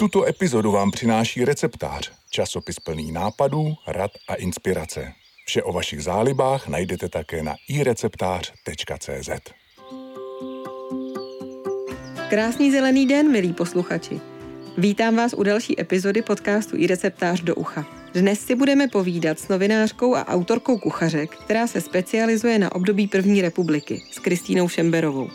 Tuto epizodu vám přináší receptář, časopis plný nápadů, rad a inspirace. Vše o vašich zálibách najdete také na ireceptář.cz. Krásný zelený den, milí posluchači. Vítám vás u další epizody podcastu i receptář do ucha. Dnes si budeme povídat s novinářkou a autorkou kuchařek, která se specializuje na období první republiky, s Kristýnou Šemberovou.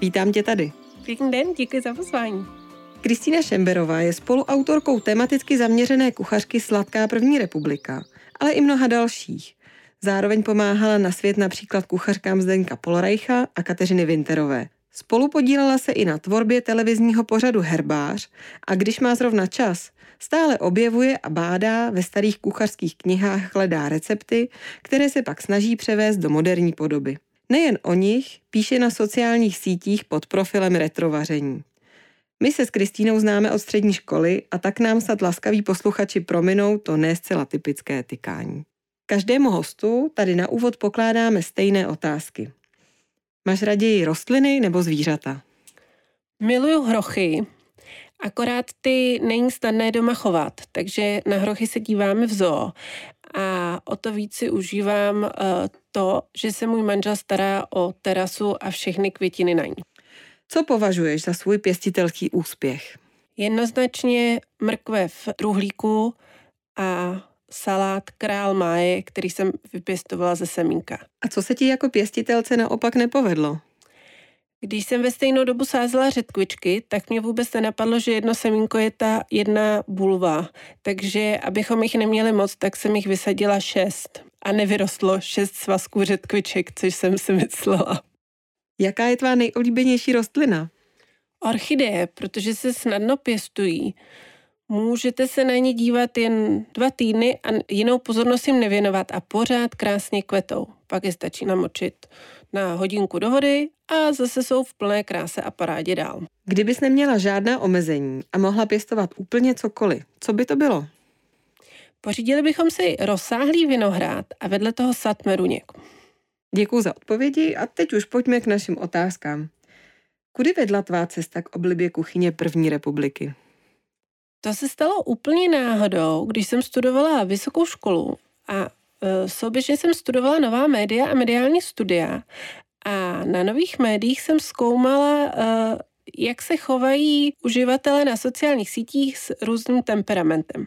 Vítám tě tady. Pěkný den, díky za pozvání. Kristýna Šemberová je spoluautorkou tematicky zaměřené kuchařky Sladká první republika, ale i mnoha dalších. Zároveň pomáhala na svět například kuchařkám Zdenka Polreicha a Kateřiny Winterové. Spolu podílela se i na tvorbě televizního pořadu Herbář a když má zrovna čas, stále objevuje a bádá ve starých kuchařských knihách hledá recepty, které se pak snaží převést do moderní podoby. Nejen o nich píše na sociálních sítích pod profilem retrovaření. My se s Kristýnou známe od střední školy a tak nám snad laskaví posluchači prominou to ne zcela typické tykání. Každému hostu tady na úvod pokládáme stejné otázky. Máš raději rostliny nebo zvířata? Miluju hrochy, akorát ty není snadné doma chovat, takže na hrochy se díváme v zoo. A o to víc si užívám uh, to, že se můj manžel stará o terasu a všechny květiny na ní. Co považuješ za svůj pěstitelský úspěch? Jednoznačně mrkve v truhlíku a salát Král Máje, který jsem vypěstovala ze semínka. A co se ti jako pěstitelce naopak nepovedlo? Když jsem ve stejnou dobu sázela řetkvičky, tak mě vůbec nenapadlo, že jedno semínko je ta jedna bulva. Takže abychom jich neměli moc, tak jsem jich vysadila šest. A nevyrostlo šest svazků řetkviček, což jsem si myslela. Jaká je tvá nejoblíbenější rostlina? Orchideje, protože se snadno pěstují. Můžete se na ně dívat jen dva týdny a jinou pozornost jim nevěnovat a pořád krásně kvetou. Pak je stačí namočit na hodinku do vody a zase jsou v plné kráse a parádě dál. Kdybys neměla žádná omezení a mohla pěstovat úplně cokoliv, co by to bylo? Pořídili bychom si rozsáhlý vinohrad a vedle toho sad meruněk. Děkuji za odpovědi a teď už pojďme k našim otázkám. Kudy vedla tvá cesta k oblibě kuchyně první republiky? To se stalo úplně náhodou, když jsem studovala vysokou školu a e, souběžně jsem studovala nová média a mediální studia a na nových médiích jsem zkoumala, e, jak se chovají uživatelé na sociálních sítích s různým temperamentem.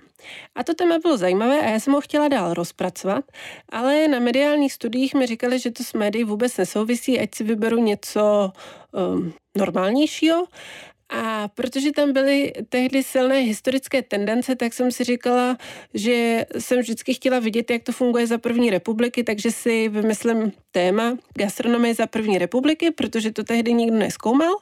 A to téma bylo zajímavé a já jsem ho chtěla dál rozpracovat, ale na mediálních studiích mi říkali, že to s médií vůbec nesouvisí, ať si vyberu něco um, normálnějšího a protože tam byly tehdy silné historické tendence, tak jsem si říkala, že jsem vždycky chtěla vidět, jak to funguje za první republiky, takže si vymyslím téma gastronomie za první republiky, protože to tehdy nikdo neskoumal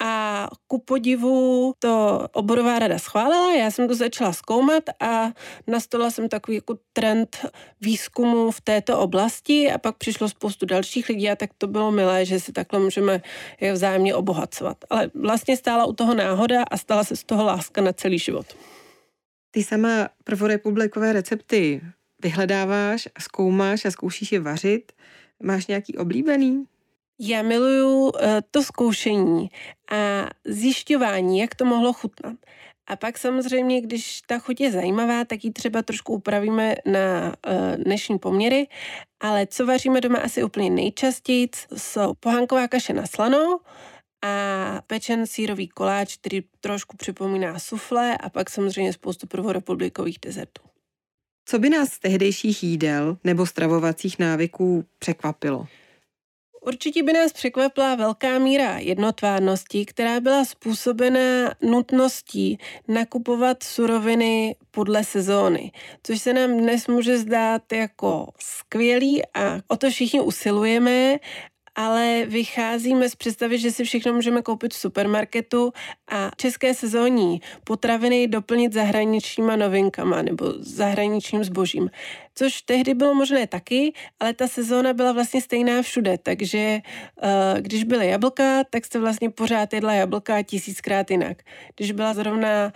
a ku podivu to oborová rada schválila, já jsem to začala zkoumat a nastala jsem takový jako trend výzkumu v této oblasti a pak přišlo spoustu dalších lidí a tak to bylo milé, že si takhle můžeme je vzájemně obohacovat. Ale vlastně stála u toho náhoda a stala se z toho láska na celý život. Ty sama prvorepublikové recepty vyhledáváš, zkoumáš a zkoušíš je vařit. Máš nějaký oblíbený? Já miluju uh, to zkoušení a zjišťování, jak to mohlo chutnat. A pak samozřejmě, když ta chuť je zajímavá, tak ji třeba trošku upravíme na uh, dnešní poměry, ale co vaříme doma asi úplně nejčastěji, jsou pohánková kaše na slano, a pečen sírový koláč, který trošku připomíná sufle a pak samozřejmě spoustu prvorepublikových dezertů. Co by nás z tehdejších jídel nebo stravovacích návyků překvapilo? Určitě by nás překvapila velká míra jednotvárnosti, která byla způsobena nutností nakupovat suroviny podle sezóny, což se nám dnes může zdát jako skvělý a o to všichni usilujeme ale vycházíme z představy, že si všechno můžeme koupit v supermarketu a české sezónní potraviny doplnit zahraničníma novinkama nebo zahraničním zbožím. Což tehdy bylo možné taky, ale ta sezóna byla vlastně stejná všude, takže eh, když byly jablka, tak jste vlastně pořád jedla jablka tisíckrát jinak. Když byla zrovna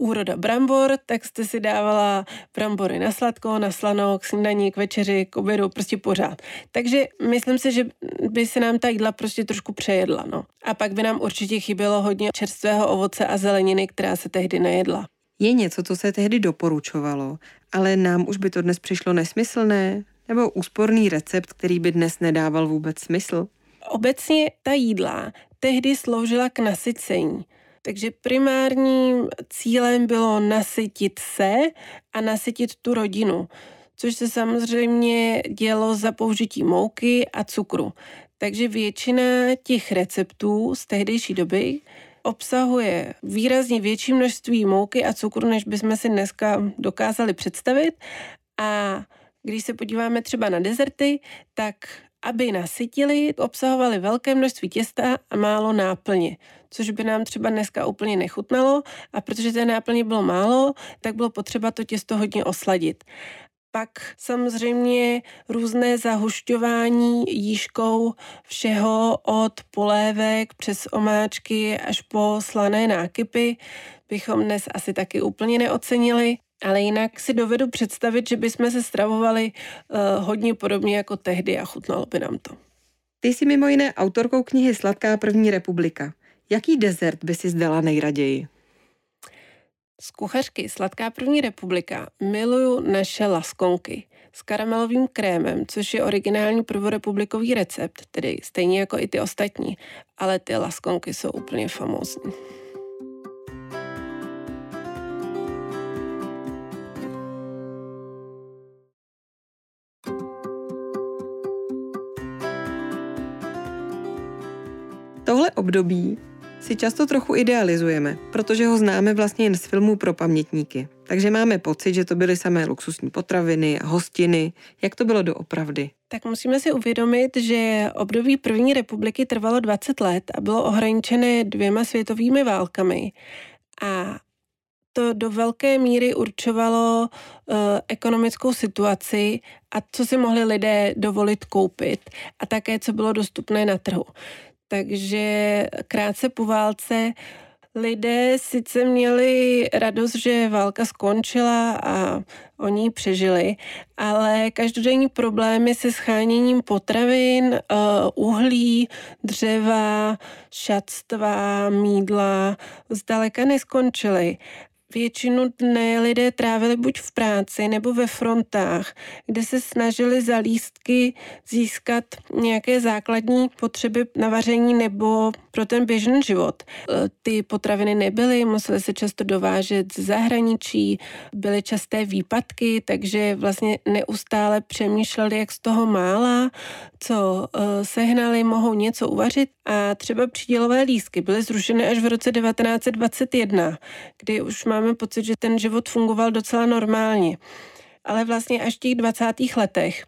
úroda brambor, tak jste si dávala brambory na sladko, na slano, k snídaní, k večeři, k obědu, prostě pořád. Takže myslím si, že by se nám ta jídla prostě trošku přejedla. No. A pak by nám určitě chybělo hodně čerstvého ovoce a zeleniny, která se tehdy nejedla. Je něco, co se tehdy doporučovalo, ale nám už by to dnes přišlo nesmyslné? Nebo úsporný recept, který by dnes nedával vůbec smysl? Obecně ta jídla tehdy sloužila k nasycení. Takže primárním cílem bylo nasytit se a nasytit tu rodinu, což se samozřejmě dělo za použití mouky a cukru. Takže většina těch receptů z tehdejší doby obsahuje výrazně větší množství mouky a cukru, než bychom si dneska dokázali představit. A když se podíváme třeba na dezerty, tak aby nasytili, obsahovali velké množství těsta a málo náplně, což by nám třeba dneska úplně nechutnalo a protože té náplně bylo málo, tak bylo potřeba to těsto hodně osladit. Pak samozřejmě různé zahušťování jížkou všeho od polévek přes omáčky až po slané nákypy bychom dnes asi taky úplně neocenili. Ale jinak si dovedu představit, že bychom se stravovali uh, hodně podobně jako tehdy a chutnalo by nám to. Ty jsi mimo jiné autorkou knihy Sladká první republika. Jaký dezert by si zdala nejraději? Z kuchařky Sladká první republika miluju naše laskonky s karamelovým krémem, což je originální prvorepublikový recept, tedy stejně jako i ty ostatní, ale ty laskonky jsou úplně famózní. Tohle období si často trochu idealizujeme, protože ho známe vlastně jen z filmů pro pamětníky. Takže máme pocit, že to byly samé luxusní potraviny hostiny. Jak to bylo doopravdy? Tak musíme si uvědomit, že období první republiky trvalo 20 let a bylo ohraničené dvěma světovými válkami. A to do velké míry určovalo uh, ekonomickou situaci a co si mohli lidé dovolit koupit a také co bylo dostupné na trhu. Takže krátce po válce lidé sice měli radost, že válka skončila a oni přežili, ale každodenní problémy se scháněním potravin, eh, uhlí, dřeva, šatstva, mídla zdaleka neskončily. Většinu dne lidé trávili buď v práci nebo ve frontách, kde se snažili za lístky získat nějaké základní potřeby na vaření nebo pro ten běžný život. E, ty potraviny nebyly, museli se často dovážet z zahraničí, byly časté výpadky, takže vlastně neustále přemýšleli, jak z toho mála, co e, sehnali, mohou něco uvařit a třeba přídělové lístky byly zrušeny až v roce 1921, kdy už máme pocit, že ten život fungoval docela normálně. Ale vlastně až v těch 20. letech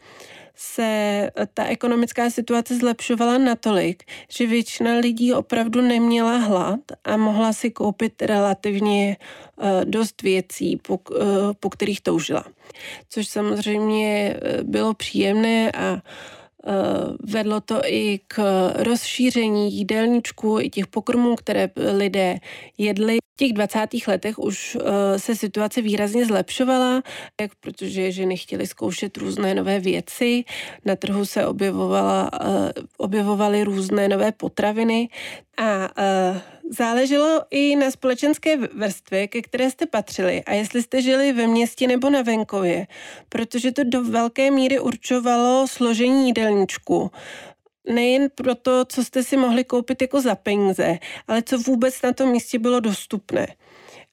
se ta ekonomická situace zlepšovala natolik, že většina lidí opravdu neměla hlad a mohla si koupit relativně uh, dost věcí, po, uh, po kterých toužila. Což samozřejmě eh, bylo příjemné a Vedlo to i k rozšíření jídelníčku i těch pokrmů, které lidé jedli. V těch 20. letech už se situace výrazně zlepšovala, jak protože ženy chtěly zkoušet různé nové věci, na trhu se objevovala, objevovaly různé nové potraviny a záleželo i na společenské vrstvě, ke které jste patřili a jestli jste žili ve městě nebo na venkově, protože to do velké míry určovalo složení jídelníčku nejen pro to, co jste si mohli koupit jako za peníze, ale co vůbec na tom místě bylo dostupné.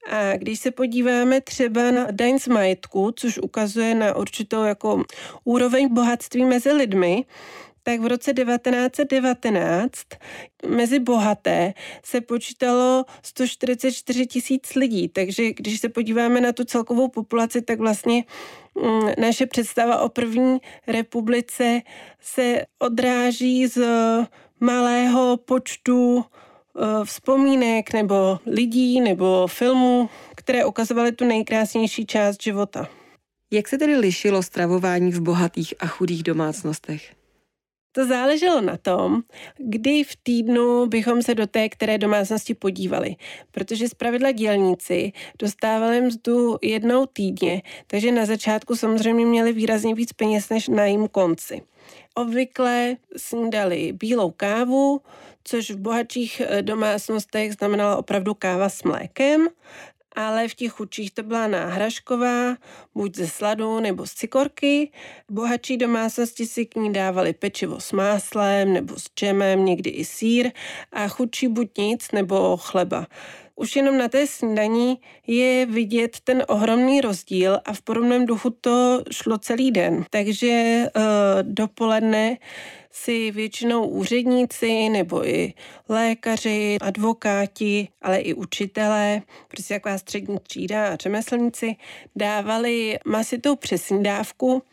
A když se podíváme třeba na daň z majetku, což ukazuje na určitou jako úroveň bohatství mezi lidmi, tak v roce 1919 mezi bohaté se počítalo 144 tisíc lidí. Takže když se podíváme na tu celkovou populaci, tak vlastně mm, naše představa o první republice se odráží z malého počtu eh, vzpomínek nebo lidí nebo filmů, které ukazovaly tu nejkrásnější část života. Jak se tedy lišilo stravování v bohatých a chudých domácnostech? To záleželo na tom, kdy v týdnu bychom se do té které domácnosti podívali, protože zpravidla dělníci dostávali mzdu jednou týdně, takže na začátku samozřejmě měli výrazně víc peněz než na jím konci. Obvykle snídali bílou kávu, což v bohatších eh, domácnostech znamenalo opravdu káva s mlékem ale v těch chudších to byla náhražková, buď ze sladu nebo z cikorky. Bohatší domácnosti si k ní dávali pečivo s máslem nebo s džemem, někdy i sír a chudší buď nic nebo chleba. Už jenom na té snídaní je vidět ten ohromný rozdíl a v podobném duchu to šlo celý den. Takže uh, dopoledne si většinou úředníci nebo i lékaři, advokáti, ale i učitelé, prostě taková střední třída a řemeslníci, dávali masitou přesnídávku,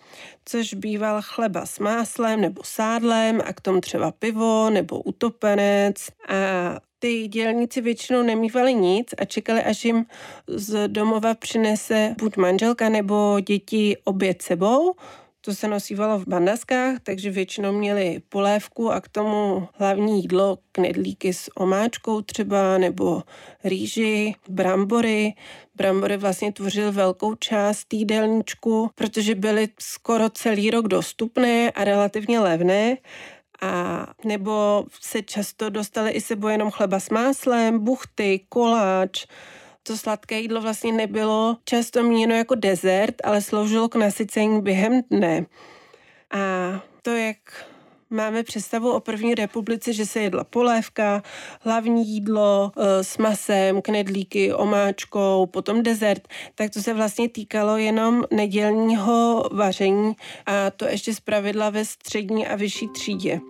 což býval chleba s máslem nebo sádlem a k tomu třeba pivo nebo utopenec a ty dělníci většinou nemývali nic a čekali, až jim z domova přinese buď manželka nebo děti oběd sebou, to se nosívalo v bandaskách, takže většinou měli polévku a k tomu hlavní jídlo, knedlíky s omáčkou třeba, nebo rýži, brambory. Brambory vlastně tvořily velkou část jídelníčku, protože byly skoro celý rok dostupné a relativně levné a nebo se často dostali i sebou jenom chleba s máslem, buchty, koláč, to sladké jídlo vlastně nebylo často míněno jako dezert, ale sloužilo k nasycení během dne. A to, jak máme představu o první republice, že se jedla polévka, hlavní jídlo e, s masem, knedlíky, omáčkou, potom dezert, tak to se vlastně týkalo jenom nedělního vaření a to ještě zpravidla ve střední a vyšší třídě.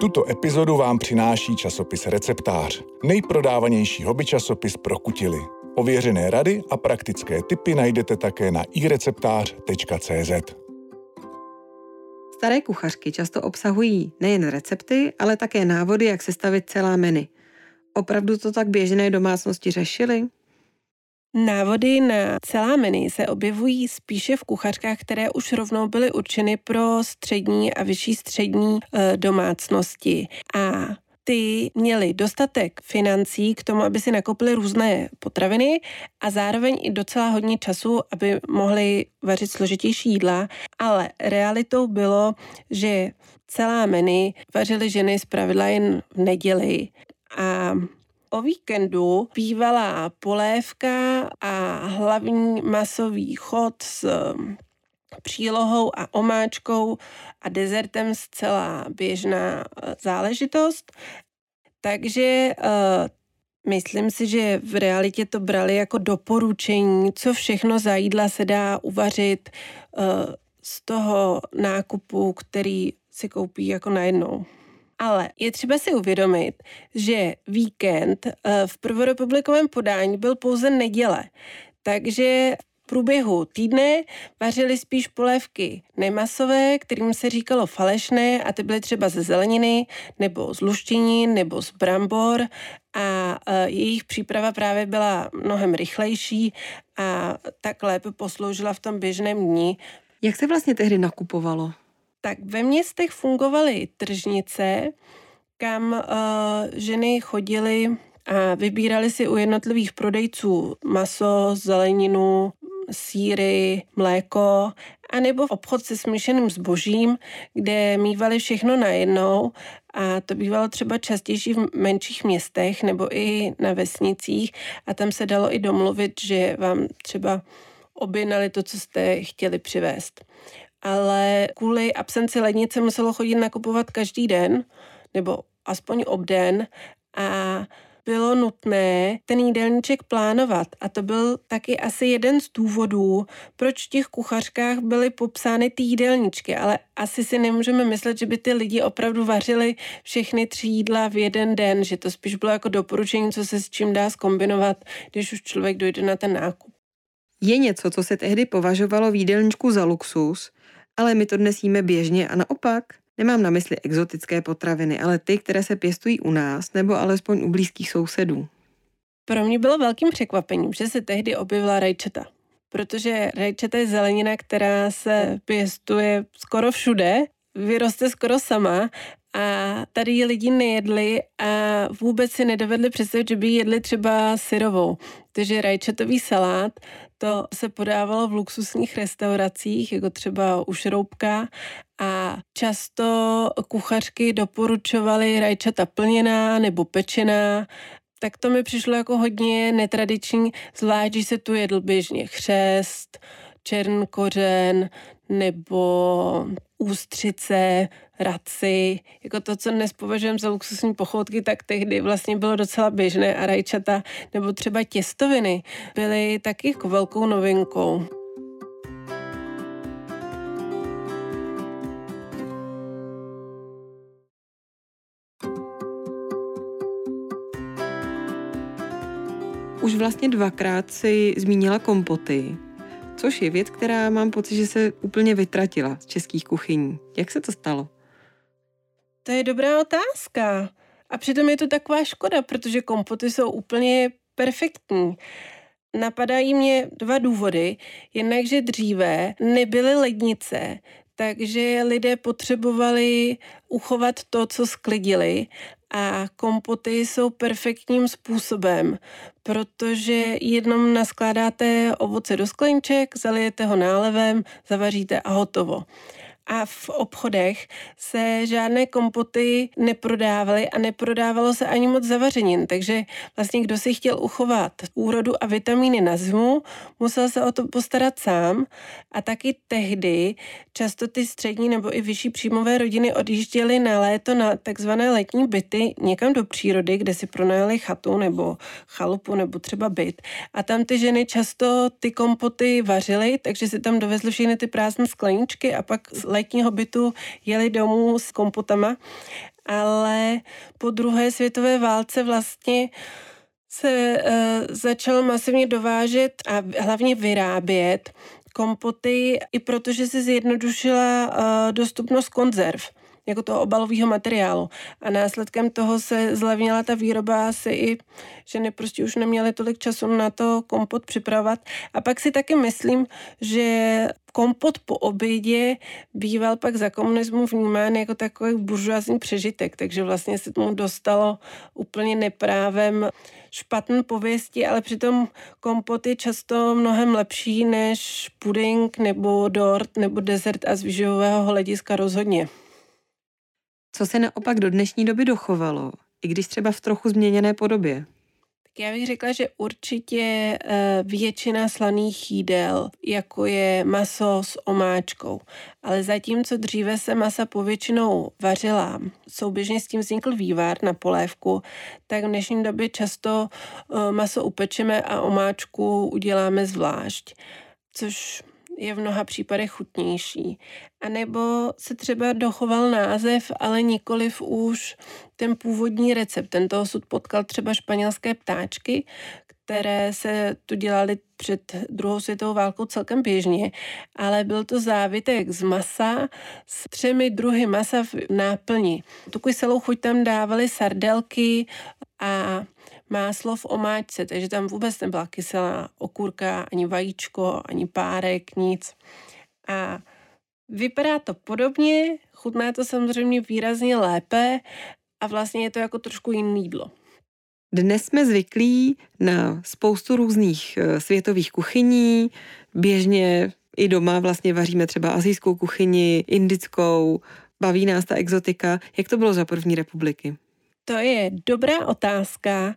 Tuto epizodu vám přináší časopis Receptář, nejprodávanější hobby časopis pro kutily. Ověřené rady a praktické tipy najdete také na ireceptář.cz. Staré kuchařky často obsahují nejen recepty, ale také návody, jak sestavit celá menu. Opravdu to tak běžné domácnosti řešili? Návody na celá menu se objevují spíše v kuchařkách, které už rovnou byly určeny pro střední a vyšší střední e, domácnosti. A ty měli dostatek financí k tomu, aby si nakoupili různé potraviny a zároveň i docela hodně času, aby mohli vařit složitější jídla, ale realitou bylo, že celá menu vařily ženy zpravidla jen v neděli. A O víkendu bývala polévka a hlavní masový chod s přílohou a omáčkou a dezertem zcela běžná uh, záležitost. Takže uh, myslím si, že v realitě to brali jako doporučení, co všechno za jídla se dá uvařit uh, z toho nákupu, který si koupí jako najednou. Ale je třeba si uvědomit, že víkend eh, v prvorepublikovém podání byl pouze neděle. Takže průběhu týdne vařili spíš polévky nemasové, kterým se říkalo falešné a ty byly třeba ze zeleniny nebo z luštěnin nebo z brambor a eh, jejich příprava právě byla mnohem rychlejší a tak lépe posloužila v tom běžném dní. Jak se vlastně tehdy nakupovalo? tak ve městech fungovaly tržnice, kam uh, ženy chodily a vybírali si u jednotlivých prodejců maso, zeleninu, síry, mléko, anebo obchod se smíšeným zbožím, kde mývali všechno najednou. A to bývalo třeba častější v menších městech nebo i na vesnicích. A tam se dalo i domluvit, že vám třeba objednali to, co jste chtěli přivést. Ale kvůli absenci lednice muselo chodit nakupovat každý den, nebo aspoň obden. A bylo nutné ten jídelníček plánovat a to byl taky asi jeden z důvodů, proč v těch kuchařkách byly popsány ty jídelníčky, ale asi si nemůžeme myslet, že by ty lidi opravdu vařili všechny tři jídla v jeden den, že to spíš bylo jako doporučení, co se s čím dá skombinovat, když už člověk dojde na ten nákup. Je něco, co se tehdy považovalo v jídelníčku za luxus, ale my to dnes jíme běžně a naopak. Nemám na mysli exotické potraviny, ale ty, které se pěstují u nás nebo alespoň u blízkých sousedů. Pro mě bylo velkým překvapením, že se tehdy objevila rajčata. Protože rajčata je zelenina, která se pěstuje skoro všude, vyroste skoro sama a tady ji lidi nejedli a vůbec si nedovedli představit, že by jedli třeba syrovou. Takže rajčatový salát, to se podávalo v luxusních restauracích, jako třeba u Šroubka a často kuchařky doporučovaly rajčata plněná nebo pečená tak to mi přišlo jako hodně netradiční, zvlášť, když se tu jedl běžně chřest, čern kořen nebo ústřice, raci, jako to, co dnes považujeme za luxusní pochoutky, tak tehdy vlastně bylo docela běžné a rajčata nebo třeba těstoviny byly taky jako velkou novinkou. Už vlastně dvakrát si zmínila kompoty, což je věc, která mám pocit, že se úplně vytratila z českých kuchyní. Jak se to stalo? To je dobrá otázka. A přitom je to taková škoda, protože kompoty jsou úplně perfektní. Napadají mě dva důvody. Jednak, že dříve nebyly lednice, takže lidé potřebovali uchovat to, co sklidili. A kompoty jsou perfektním způsobem, protože jednom naskládáte ovoce do sklenček, zalijete ho nálevem, zavaříte a hotovo a v obchodech se žádné kompoty neprodávaly a neprodávalo se ani moc zavařenin, takže vlastně kdo si chtěl uchovat úrodu a vitamíny na zimu, musel se o to postarat sám. A taky tehdy často ty střední nebo i vyšší příjmové rodiny odjížděly na léto na takzvané letní byty někam do přírody, kde si pronajali chatu nebo chalupu nebo třeba byt. A tam ty ženy často ty kompoty vařily, takže si tam dovezly všechny ty prázdné skleničky a pak letního bytu jeli domů s kompotama, ale po druhé světové válce vlastně se uh, začal masivně dovážet a hlavně vyrábět kompoty, i protože se zjednodušila uh, dostupnost konzerv jako toho obalového materiálu. A následkem toho se zlevnila ta výroba asi i ženy prostě už neměly tolik času na to kompot připravovat. A pak si taky myslím, že kompot po obědě býval pak za komunismu vnímán jako takový buržoazní přežitek, takže vlastně se tomu dostalo úplně neprávem špatné pověsti, ale přitom kompot je často mnohem lepší než puding nebo dort nebo dezert a z výživového hlediska rozhodně. Co se naopak do dnešní doby dochovalo, i když třeba v trochu změněné podobě? Tak já bych řekla, že určitě eh, většina slaných jídel, jako je maso s omáčkou. Ale zatímco dříve se masa povětšinou vařila, souběžně s tím vznikl vývar na polévku, tak v dnešní době často eh, maso upečeme a omáčku uděláme zvlášť. Což je v mnoha případech chutnější. A nebo se třeba dochoval název, ale nikoliv už ten původní recept. Tento osud potkal třeba španělské ptáčky, které se tu dělaly před druhou světovou válkou celkem běžně, ale byl to závitek z masa s třemi druhy masa v náplni. Tu kyselou chuť tam dávali sardelky a máslo v omáčce, takže tam vůbec nebyla kyselá okurka, ani vajíčko, ani párek, nic. A vypadá to podobně, chutná to samozřejmě výrazně lépe a vlastně je to jako trošku jiné jídlo. Dnes jsme zvyklí na spoustu různých eh, světových kuchyní. Běžně i doma vlastně vaříme třeba azijskou kuchyni, indickou, baví nás ta exotika. Jak to bylo za první republiky? To je dobrá otázka.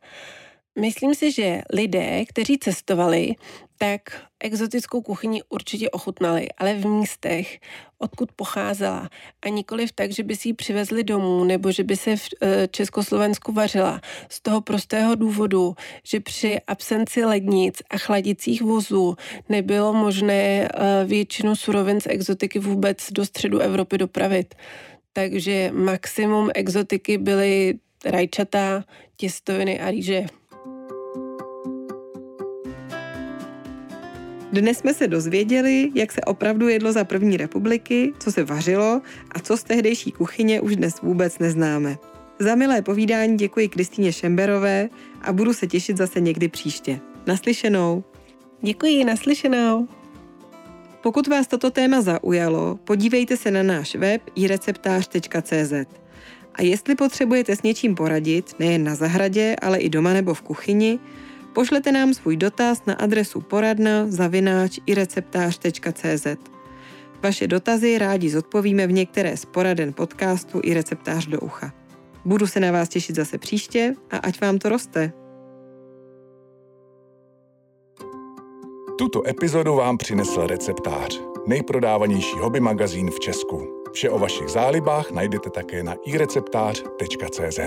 Myslím si, že lidé, kteří cestovali, tak exotickou kuchyni určitě ochutnali, ale v místech, odkud pocházela. A nikoliv tak, že by si ji přivezli domů nebo že by se v e, Československu vařila. Z toho prostého důvodu, že při absenci lednic a chladicích vozů nebylo možné e, většinu surovin z exotiky vůbec do středu Evropy dopravit. Takže maximum exotiky byly rajčata, těstoviny a rýže. Dnes jsme se dozvěděli, jak se opravdu jedlo za první republiky, co se vařilo a co z tehdejší kuchyně už dnes vůbec neznáme. Za milé povídání děkuji Kristýně Šemberové a budu se těšit zase někdy příště. Naslyšenou. Děkuji, naslyšenou. Pokud vás toto téma zaujalo, podívejte se na náš web ireceptář.cz. A jestli potřebujete s něčím poradit, nejen na zahradě, ale i doma nebo v kuchyni, pošlete nám svůj dotaz na adresu poradna zavináč ireceptář.cz. Vaše dotazy rádi zodpovíme v některé z poraden podcastu i receptář do ucha. Budu se na vás těšit zase příště a ať vám to roste. Tuto epizodu vám přinesl receptář, nejprodávanější hobby magazín v Česku. Vše o vašich zálibách najdete také na ireceptář.cz.